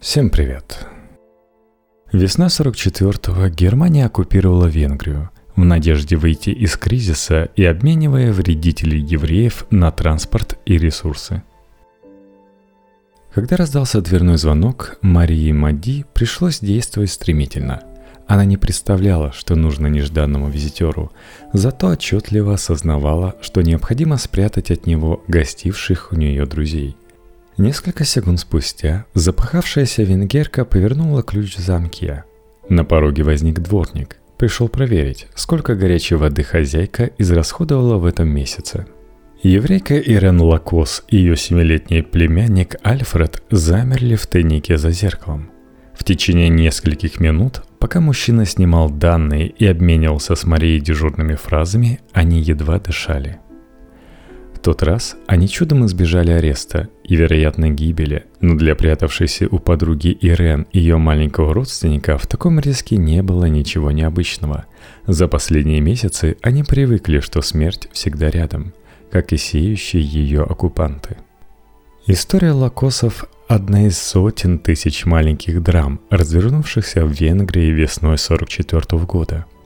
Всем привет. Весна 44-го Германия оккупировала Венгрию в надежде выйти из кризиса и обменивая вредителей евреев на транспорт и ресурсы. Когда раздался дверной звонок, Марии Мади пришлось действовать стремительно. Она не представляла, что нужно нежданному визитеру, зато отчетливо осознавала, что необходимо спрятать от него гостивших у нее друзей – Несколько секунд спустя запахавшаяся венгерка повернула ключ в замке. На пороге возник дворник. Пришел проверить, сколько горячей воды хозяйка израсходовала в этом месяце. Еврейка Ирен Лакос и ее семилетний племянник Альфред замерли в тайнике за зеркалом. В течение нескольких минут, пока мужчина снимал данные и обменивался с Марией дежурными фразами, они едва дышали – в тот раз они чудом избежали ареста и, вероятно, гибели, но для прятавшейся у подруги Ирен и ее маленького родственника в таком риске не было ничего необычного. За последние месяцы они привыкли, что смерть всегда рядом, как и сеющие ее оккупанты. История лакосов – одна из сотен тысяч маленьких драм, развернувшихся в Венгрии весной 44 года –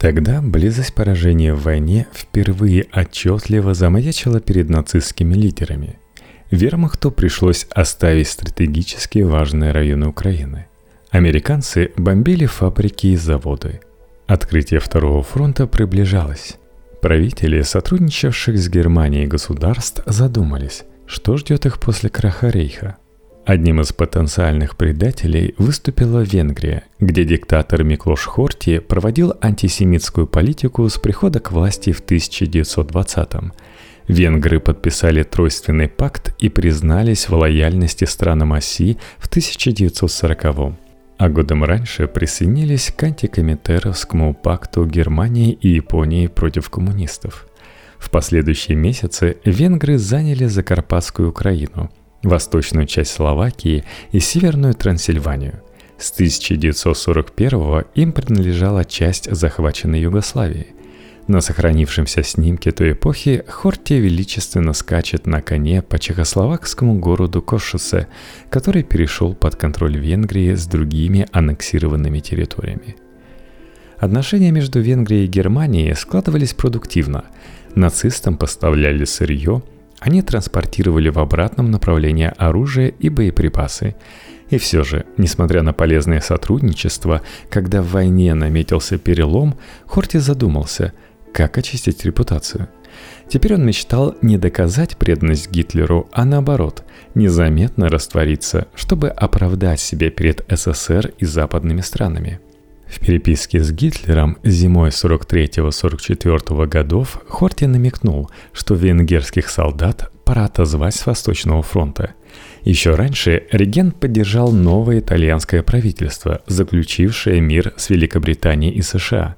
Тогда близость поражения в войне впервые отчетливо замаячила перед нацистскими лидерами. Вермахту пришлось оставить стратегически важные районы Украины. Американцы бомбили фабрики и заводы. Открытие Второго фронта приближалось. Правители, сотрудничавших с Германией государств, задумались, что ждет их после краха Рейха – Одним из потенциальных предателей выступила Венгрия, где диктатор Миклош Хорти проводил антисемитскую политику с прихода к власти в 1920-м. Венгры подписали Тройственный пакт и признались в лояльности странам оси в 1940-м. А годом раньше присоединились к антикомитеровскому пакту Германии и Японии против коммунистов. В последующие месяцы венгры заняли Закарпатскую Украину – восточную часть Словакии и северную Трансильванию. С 1941 им принадлежала часть захваченной Югославии. На сохранившемся снимке той эпохи Хорти величественно скачет на коне по чехословакскому городу Кошице, который перешел под контроль Венгрии с другими аннексированными территориями. Отношения между Венгрией и Германией складывались продуктивно. Нацистам поставляли сырье – они транспортировали в обратном направлении оружие и боеприпасы. И все же, несмотря на полезное сотрудничество, когда в войне наметился перелом, Хорти задумался, как очистить репутацию. Теперь он мечтал не доказать преданность Гитлеру, а наоборот, незаметно раствориться, чтобы оправдать себя перед СССР и западными странами – в переписке с Гитлером зимой 43-44 годов Хорти намекнул, что венгерских солдат пора отозвать с Восточного фронта. Еще раньше регент поддержал новое итальянское правительство, заключившее мир с Великобританией и США.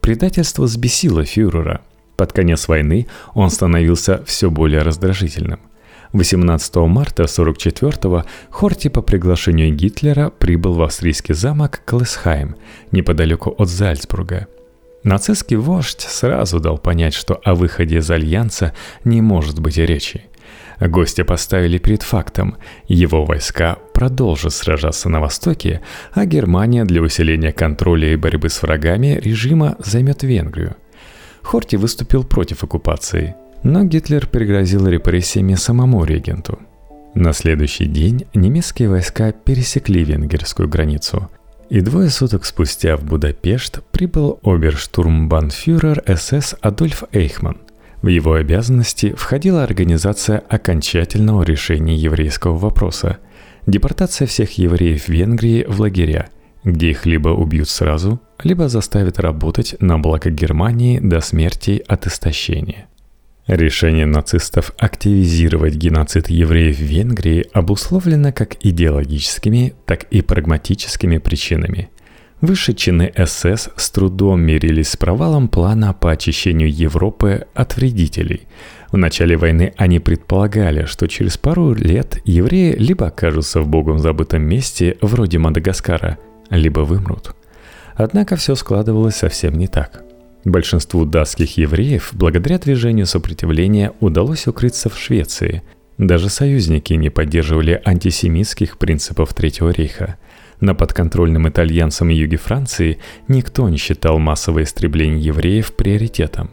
Предательство сбесило фюрера. Под конец войны он становился все более раздражительным – 18 марта 44-го Хорти по приглашению Гитлера прибыл в австрийский замок Клесхайм, неподалеку от Зальцбурга. Нацистский вождь сразу дал понять, что о выходе из Альянса не может быть и речи. Гостя поставили перед фактом. Его войска продолжат сражаться на Востоке, а Германия для усиления контроля и борьбы с врагами режима займет Венгрию. Хорти выступил против оккупации – но Гитлер пригрозил репрессиями самому регенту. На следующий день немецкие войска пересекли венгерскую границу, и двое суток спустя в Будапешт прибыл оберштурмбанфюрер СС Адольф Эйхман. В его обязанности входила организация окончательного решения еврейского вопроса – депортация всех евреев Венгрии в лагеря, где их либо убьют сразу, либо заставят работать на благо Германии до смерти от истощения – Решение нацистов активизировать геноцид евреев в Венгрии обусловлено как идеологическими, так и прагматическими причинами. Высшие чины СС с трудом мирились с провалом плана по очищению Европы от вредителей. В начале войны они предполагали, что через пару лет евреи либо окажутся в богом забытом месте, вроде Мадагаскара, либо вымрут. Однако все складывалось совсем не так – Большинству датских евреев благодаря движению сопротивления удалось укрыться в Швеции. Даже союзники не поддерживали антисемитских принципов Третьего рейха. На подконтрольном итальянцам юге Франции никто не считал массовое истребление евреев приоритетом.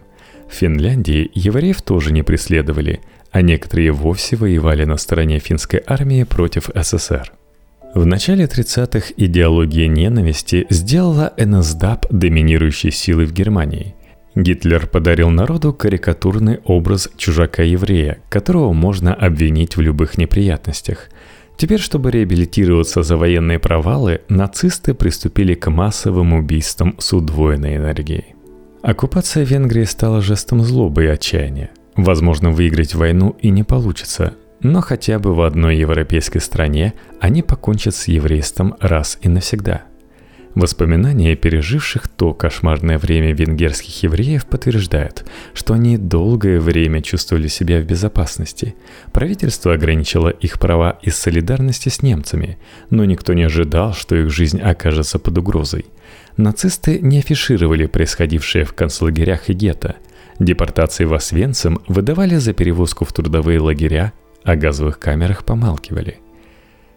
В Финляндии евреев тоже не преследовали, а некоторые вовсе воевали на стороне финской армии против СССР. В начале 30-х идеология ненависти сделала НСДАП доминирующей силой в Германии – Гитлер подарил народу карикатурный образ чужака-еврея, которого можно обвинить в любых неприятностях. Теперь, чтобы реабилитироваться за военные провалы, нацисты приступили к массовым убийствам с удвоенной энергией. Оккупация Венгрии стала жестом злобы и отчаяния. Возможно, выиграть войну и не получится, но хотя бы в одной европейской стране они покончат с еврейством раз и навсегда – Воспоминания переживших то кошмарное время венгерских евреев подтверждают, что они долгое время чувствовали себя в безопасности. Правительство ограничило их права из солидарности с немцами, но никто не ожидал, что их жизнь окажется под угрозой. Нацисты не афишировали происходившее в концлагерях и гетто. Депортации в Освенцим выдавали за перевозку в трудовые лагеря, о газовых камерах помалкивали –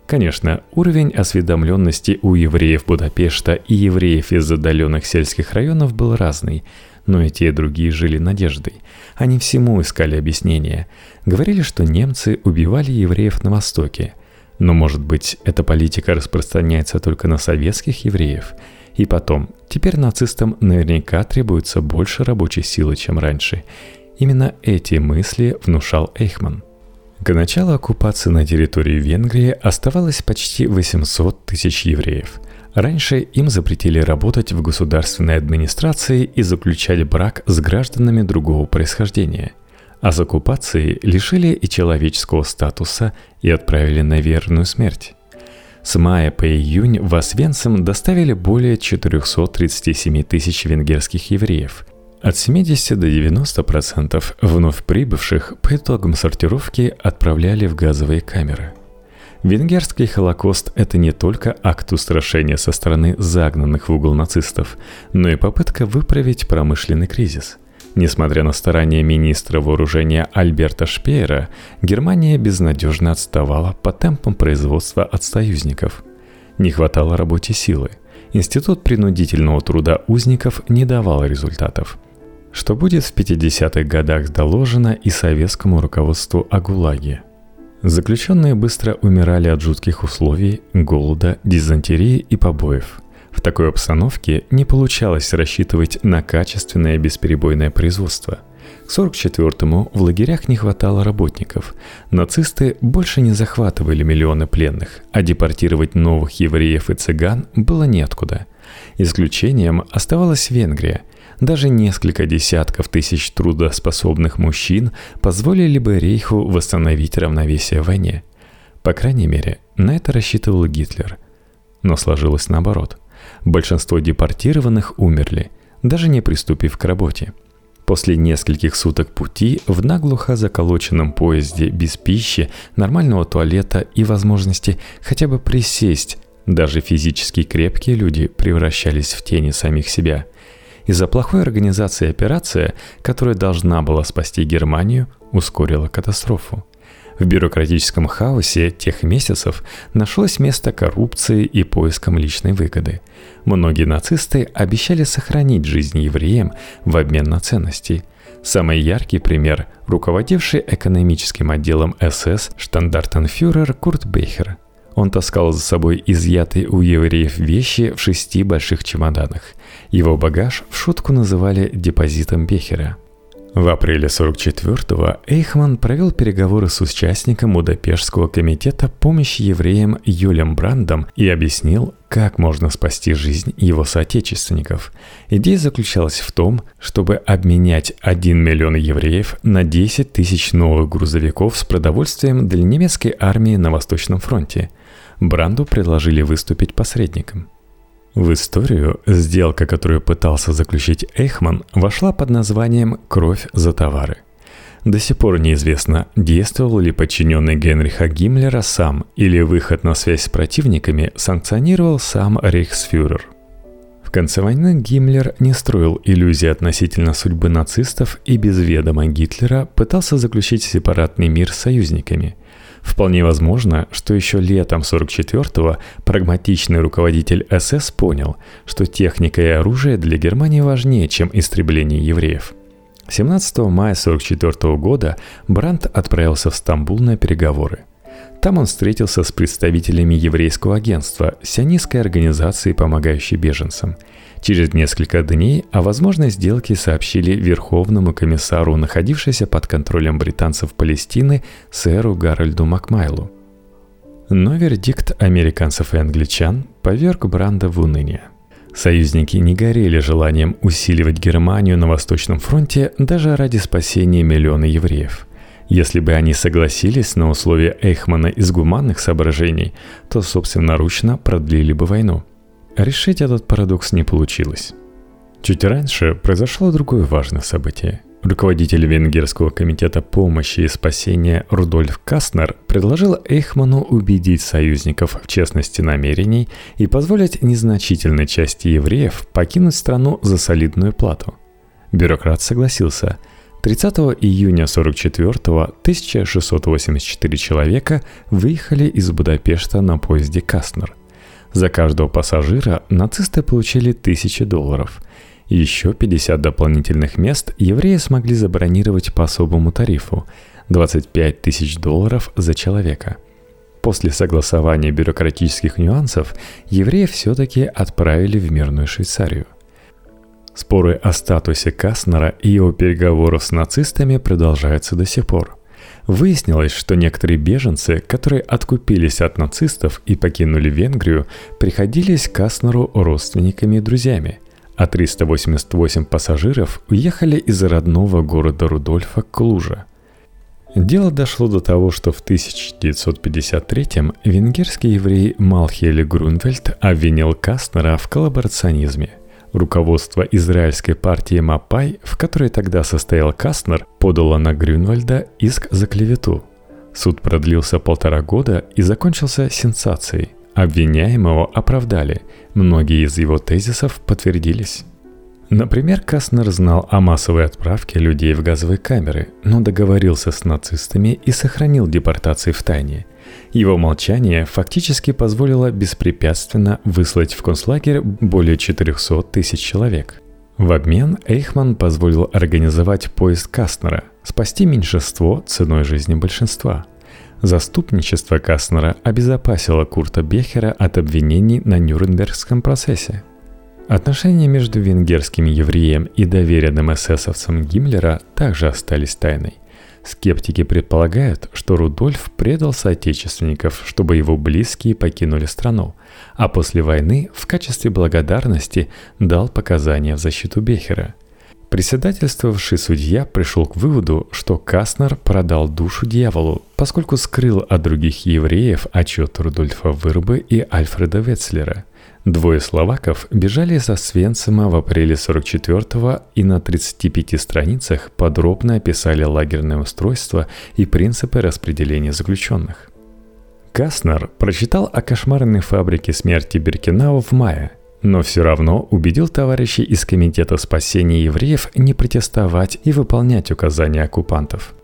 Конечно, уровень осведомленности у евреев Будапешта и евреев из отдаленных сельских районов был разный, но и те и другие жили надеждой. Они всему искали объяснения. Говорили, что немцы убивали евреев на Востоке. Но, может быть, эта политика распространяется только на советских евреев? И потом, теперь нацистам наверняка требуется больше рабочей силы, чем раньше. Именно эти мысли внушал Эйхман – к началу оккупации на территории Венгрии оставалось почти 800 тысяч евреев. Раньше им запретили работать в государственной администрации и заключать брак с гражданами другого происхождения. А с оккупацией лишили и человеческого статуса и отправили на верную смерть. С мая по июнь в Освенцим доставили более 437 тысяч венгерских евреев, от 70 до 90% вновь прибывших по итогам сортировки отправляли в газовые камеры. Венгерский Холокост – это не только акт устрашения со стороны загнанных в угол нацистов, но и попытка выправить промышленный кризис. Несмотря на старания министра вооружения Альберта Шпеера, Германия безнадежно отставала по темпам производства от союзников. Не хватало рабочей силы. Институт принудительного труда узников не давал результатов – что будет в 50-х годах доложено и советскому руководству о ГУЛАГе. Заключенные быстро умирали от жутких условий, голода, дизентерии и побоев. В такой обстановке не получалось рассчитывать на качественное бесперебойное производство. К 44-му в лагерях не хватало работников. Нацисты больше не захватывали миллионы пленных, а депортировать новых евреев и цыган было неоткуда. Исключением оставалась Венгрия – даже несколько десятков тысяч трудоспособных мужчин позволили бы Рейху восстановить равновесие в войне. По крайней мере, на это рассчитывал Гитлер. Но сложилось наоборот. Большинство депортированных умерли, даже не приступив к работе. После нескольких суток пути в наглухо заколоченном поезде без пищи, нормального туалета и возможности хотя бы присесть, даже физически крепкие люди превращались в тени самих себя – из-за плохой организации операция, которая должна была спасти Германию, ускорила катастрофу. В бюрократическом хаосе тех месяцев нашлось место коррупции и поискам личной выгоды. Многие нацисты обещали сохранить жизнь евреям в обмен на ценности. Самый яркий пример – руководивший экономическим отделом СС штандартенфюрер Курт Бейхер – он таскал за собой изъятые у евреев вещи в шести больших чемоданах. Его багаж в шутку называли депозитом Бехера. В апреле 44-го Эйхман провел переговоры с участником Будапештского комитета помощи евреям Юлем Брандом и объяснил, как можно спасти жизнь его соотечественников. Идея заключалась в том, чтобы обменять 1 миллион евреев на 10 тысяч новых грузовиков с продовольствием для немецкой армии на Восточном фронте – Бранду предложили выступить посредником. В историю сделка, которую пытался заключить Эйхман, вошла под названием «Кровь за товары». До сих пор неизвестно, действовал ли подчиненный Генриха Гиммлера сам или выход на связь с противниками санкционировал сам рейхсфюрер конце войны Гиммлер не строил иллюзий относительно судьбы нацистов и без ведома Гитлера пытался заключить сепаратный мир с союзниками. Вполне возможно, что еще летом 44-го прагматичный руководитель СС понял, что техника и оружие для Германии важнее, чем истребление евреев. 17 мая 44 года Брандт отправился в Стамбул на переговоры – там он встретился с представителями еврейского агентства, сионистской организации, помогающей беженцам. Через несколько дней о возможной сделке сообщили Верховному комиссару, находившейся под контролем британцев Палестины, сэру Гарольду Макмайлу. Но вердикт американцев и англичан поверг Бранда в уныние. Союзники не горели желанием усиливать Германию на Восточном фронте даже ради спасения миллиона евреев – если бы они согласились на условия Эйхмана из гуманных соображений, то собственноручно продлили бы войну. Решить этот парадокс не получилось. Чуть раньше произошло другое важное событие. Руководитель Венгерского комитета помощи и спасения Рудольф Кастнер предложил Эйхману убедить союзников в честности намерений и позволить незначительной части евреев покинуть страну за солидную плату. Бюрократ согласился – 30 июня 44-го 1684 человека выехали из Будапешта на поезде «Кастнер». За каждого пассажира нацисты получили 1000 долларов. Еще 50 дополнительных мест евреи смогли забронировать по особому тарифу – 25 тысяч долларов за человека. После согласования бюрократических нюансов евреев все-таки отправили в мирную Швейцарию. Споры о статусе Каснера и его переговоров с нацистами продолжаются до сих пор. Выяснилось, что некоторые беженцы, которые откупились от нацистов и покинули Венгрию, приходились Каснеру родственниками и друзьями, а 388 пассажиров уехали из родного города Рудольфа Клужа. Дело дошло до того, что в 1953-м венгерский еврей Малхель Грунвельд обвинил Каснера в коллаборационизме – Руководство израильской партии Мапай, в которой тогда состоял Кастнер, подало на Грюнвальда иск за клевету. Суд продлился полтора года и закончился сенсацией. Обвиняемого оправдали, многие из его тезисов подтвердились. Например, Кастнер знал о массовой отправке людей в газовые камеры, но договорился с нацистами и сохранил депортации в тайне – его молчание фактически позволило беспрепятственно выслать в концлагерь более 400 тысяч человек. В обмен Эйхман позволил организовать поезд Кастнера, спасти меньшинство ценой жизни большинства. Заступничество Кастнера обезопасило Курта Бехера от обвинений на Нюрнбергском процессе. Отношения между венгерским евреем и доверенным эсэсовцем Гиммлера также остались тайной. Скептики предполагают, что Рудольф предал соотечественников, чтобы его близкие покинули страну, а после войны в качестве благодарности дал показания в защиту Бехера. Председательствовавший судья пришел к выводу, что Каснер продал душу дьяволу, поскольку скрыл от других евреев отчет Рудольфа Вырбы и Альфреда Ветцлера – Двое словаков бежали из Освенцима в апреле 44-го и на 35 страницах подробно описали лагерное устройство и принципы распределения заключенных. Каснер прочитал о кошмарной фабрике смерти Беркинау в мае, но все равно убедил товарищей из Комитета спасения евреев не протестовать и выполнять указания оккупантов –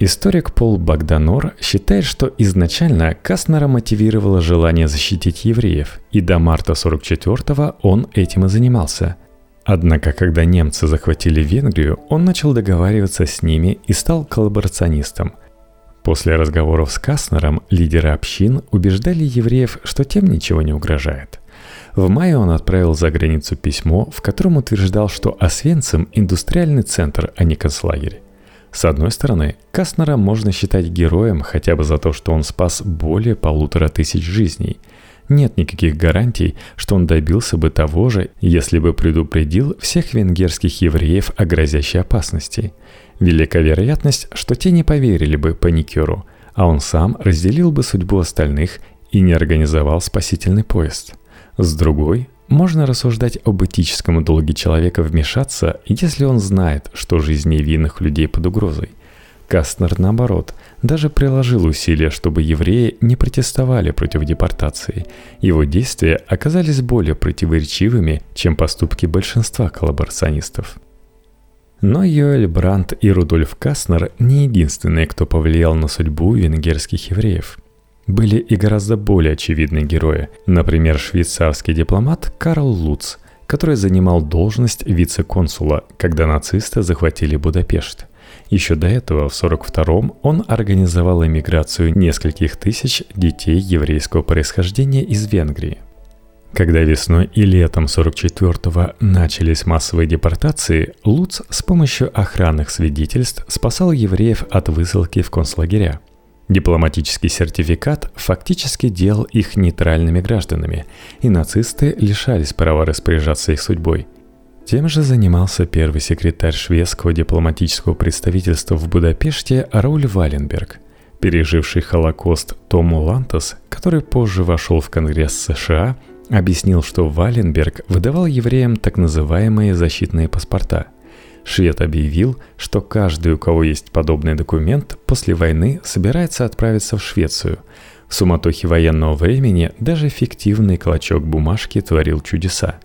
Историк Пол Богданор считает, что изначально Каснера мотивировало желание защитить евреев, и до марта 44-го он этим и занимался. Однако, когда немцы захватили Венгрию, он начал договариваться с ними и стал коллаборационистом. После разговоров с Каснером лидеры общин убеждали евреев, что тем ничего не угрожает. В мае он отправил за границу письмо, в котором утверждал, что Освенцим – индустриальный центр, а не концлагерь. С одной стороны, Кастнера можно считать героем хотя бы за то, что он спас более полутора тысяч жизней. Нет никаких гарантий, что он добился бы того же, если бы предупредил всех венгерских евреев о грозящей опасности. Велика вероятность, что те не поверили бы паникеру, а он сам разделил бы судьбу остальных и не организовал спасительный поезд. С другой, можно рассуждать об этическом долге человека вмешаться, если он знает, что жизнь невинных людей под угрозой. Кастнер, наоборот, даже приложил усилия, чтобы евреи не протестовали против депортации. Его действия оказались более противоречивыми, чем поступки большинства коллаборационистов. Но Йоэль Брандт и Рудольф Кастнер не единственные, кто повлиял на судьбу венгерских евреев. Были и гораздо более очевидные герои, например, швейцарский дипломат Карл Луц, который занимал должность вице-консула, когда нацисты захватили Будапешт – еще до этого, в 1942-м, он организовал эмиграцию нескольких тысяч детей еврейского происхождения из Венгрии. Когда весной и летом 44-го начались массовые депортации, Луц с помощью охранных свидетельств спасал евреев от высылки в концлагеря. Дипломатический сертификат фактически делал их нейтральными гражданами, и нацисты лишались права распоряжаться их судьбой – тем же занимался первый секретарь шведского дипломатического представительства в Будапеште Рауль Валенберг, переживший Холокост Тому Лантас, который позже вошел в Конгресс США, объяснил, что Валенберг выдавал евреям так называемые защитные паспорта. Швед объявил, что каждый, у кого есть подобный документ, после войны собирается отправиться в Швецию. В суматохе военного времени даже фиктивный клочок бумажки творил чудеса –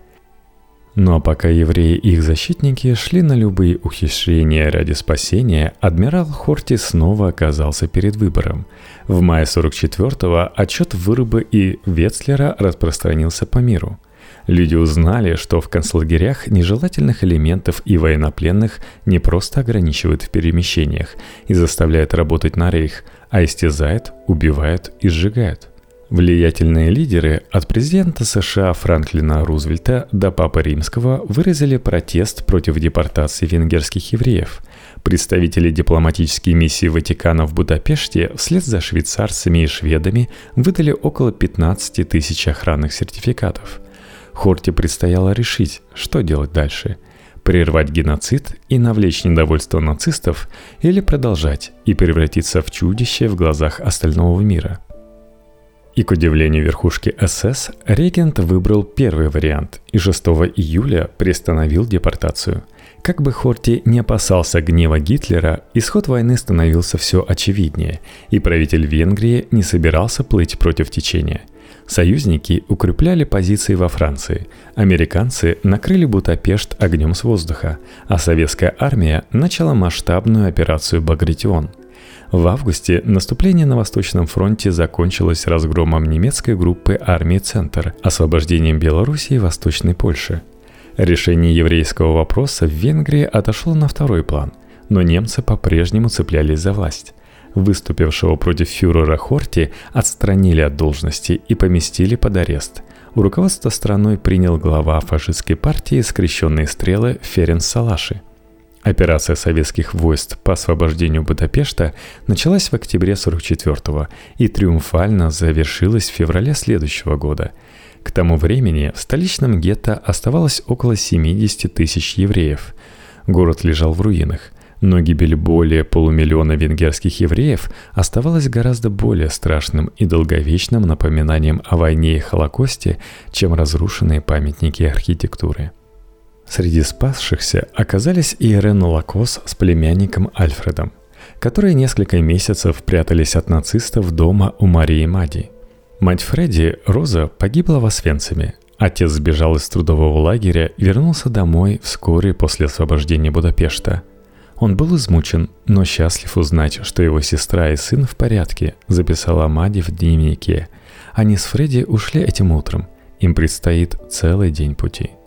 но пока евреи и их защитники шли на любые ухищрения ради спасения, адмирал Хорти снова оказался перед выбором. В мае 44-го отчет Вырубы и Ветслера распространился по миру. Люди узнали, что в концлагерях нежелательных элементов и военнопленных не просто ограничивают в перемещениях и заставляют работать на рейх, а истязают, убивают и сжигают. Влиятельные лидеры от президента США Франклина Рузвельта до Папы Римского выразили протест против депортации венгерских евреев. Представители дипломатической миссии Ватикана в Будапеште вслед за швейцарцами и шведами выдали около 15 тысяч охранных сертификатов. Хорте предстояло решить, что делать дальше – прервать геноцид и навлечь недовольство нацистов или продолжать и превратиться в чудище в глазах остального мира – и к удивлению верхушки СС, регент выбрал первый вариант и 6 июля приостановил депортацию. Как бы Хорти не опасался гнева Гитлера, исход войны становился все очевиднее, и правитель Венгрии не собирался плыть против течения. Союзники укрепляли позиции во Франции, американцы накрыли Будапешт огнем с воздуха, а советская армия начала масштабную операцию «Багратион», в августе наступление на Восточном фронте закончилось разгромом немецкой группы армии «Центр», освобождением Белоруссии и Восточной Польши. Решение еврейского вопроса в Венгрии отошло на второй план, но немцы по-прежнему цеплялись за власть. Выступившего против фюрера Хорти отстранили от должности и поместили под арест. У руководства страной принял глава фашистской партии «Скрещенные стрелы» Ференс Салаши – Операция советских войск по освобождению Будапешта началась в октябре 44-го и триумфально завершилась в феврале следующего года. К тому времени в столичном гетто оставалось около 70 тысяч евреев. Город лежал в руинах, но гибель более полумиллиона венгерских евреев оставалась гораздо более страшным и долговечным напоминанием о войне и Холокосте, чем разрушенные памятники архитектуры. Среди спасшихся оказались и Ирена Лакос с племянником Альфредом, которые несколько месяцев прятались от нацистов дома у Марии Мади. Мать Фредди, Роза, погибла в Освенциме. Отец сбежал из трудового лагеря и вернулся домой вскоре после освобождения Будапешта. Он был измучен, но счастлив узнать, что его сестра и сын в порядке, записала Мади в дневнике. Они с Фредди ушли этим утром. Им предстоит целый день пути –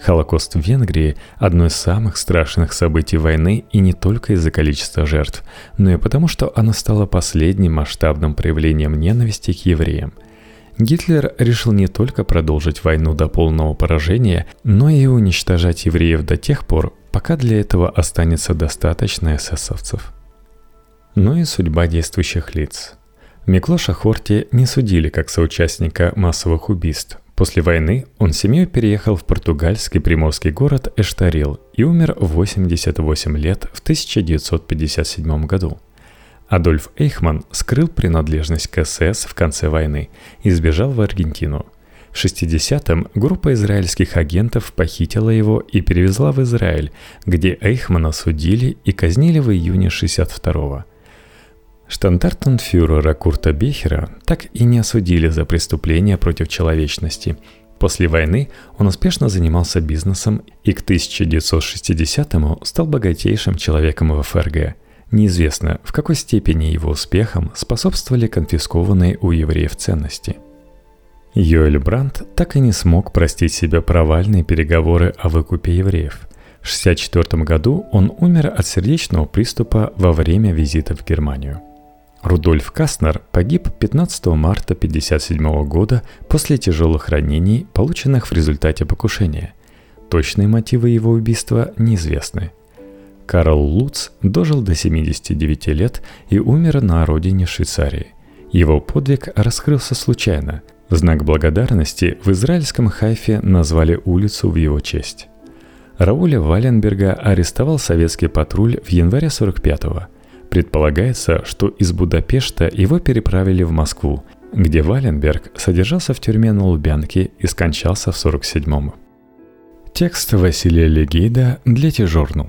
Холокост в Венгрии – одно из самых страшных событий войны и не только из-за количества жертв, но и потому, что оно стало последним масштабным проявлением ненависти к евреям. Гитлер решил не только продолжить войну до полного поражения, но и уничтожать евреев до тех пор, пока для этого останется достаточно эсэсовцев. Но и судьба действующих лиц. Миклоша Хорти не судили как соучастника массовых убийств, После войны он семьей переехал в португальский приморский город Эштарил и умер в 88 лет в 1957 году. Адольф Эйхман скрыл принадлежность к СС в конце войны и сбежал в Аргентину. В 60-м группа израильских агентов похитила его и перевезла в Израиль, где Эйхмана судили и казнили в июне 62-го. Штандартенфюрера Курта Бехера так и не осудили за преступления против человечности. После войны он успешно занимался бизнесом и к 1960-му стал богатейшим человеком в ФРГ – Неизвестно, в какой степени его успехам способствовали конфискованные у евреев ценности. Йоэль Брандт так и не смог простить себе провальные переговоры о выкупе евреев. В 1964 году он умер от сердечного приступа во время визита в Германию. Рудольф Кастнер погиб 15 марта 1957 года после тяжелых ранений, полученных в результате покушения. Точные мотивы его убийства неизвестны – Карл Луц дожил до 79 лет и умер на родине Швейцарии. Его подвиг раскрылся случайно. В знак благодарности в израильском Хайфе назвали улицу в его честь. Рауля Валенберга арестовал советский патруль в январе 45-го. Предполагается, что из Будапешта его переправили в Москву, где Валенберг содержался в тюрьме на Лубянке и скончался в 47-м. Текст Василия Легейда для Тижорнул.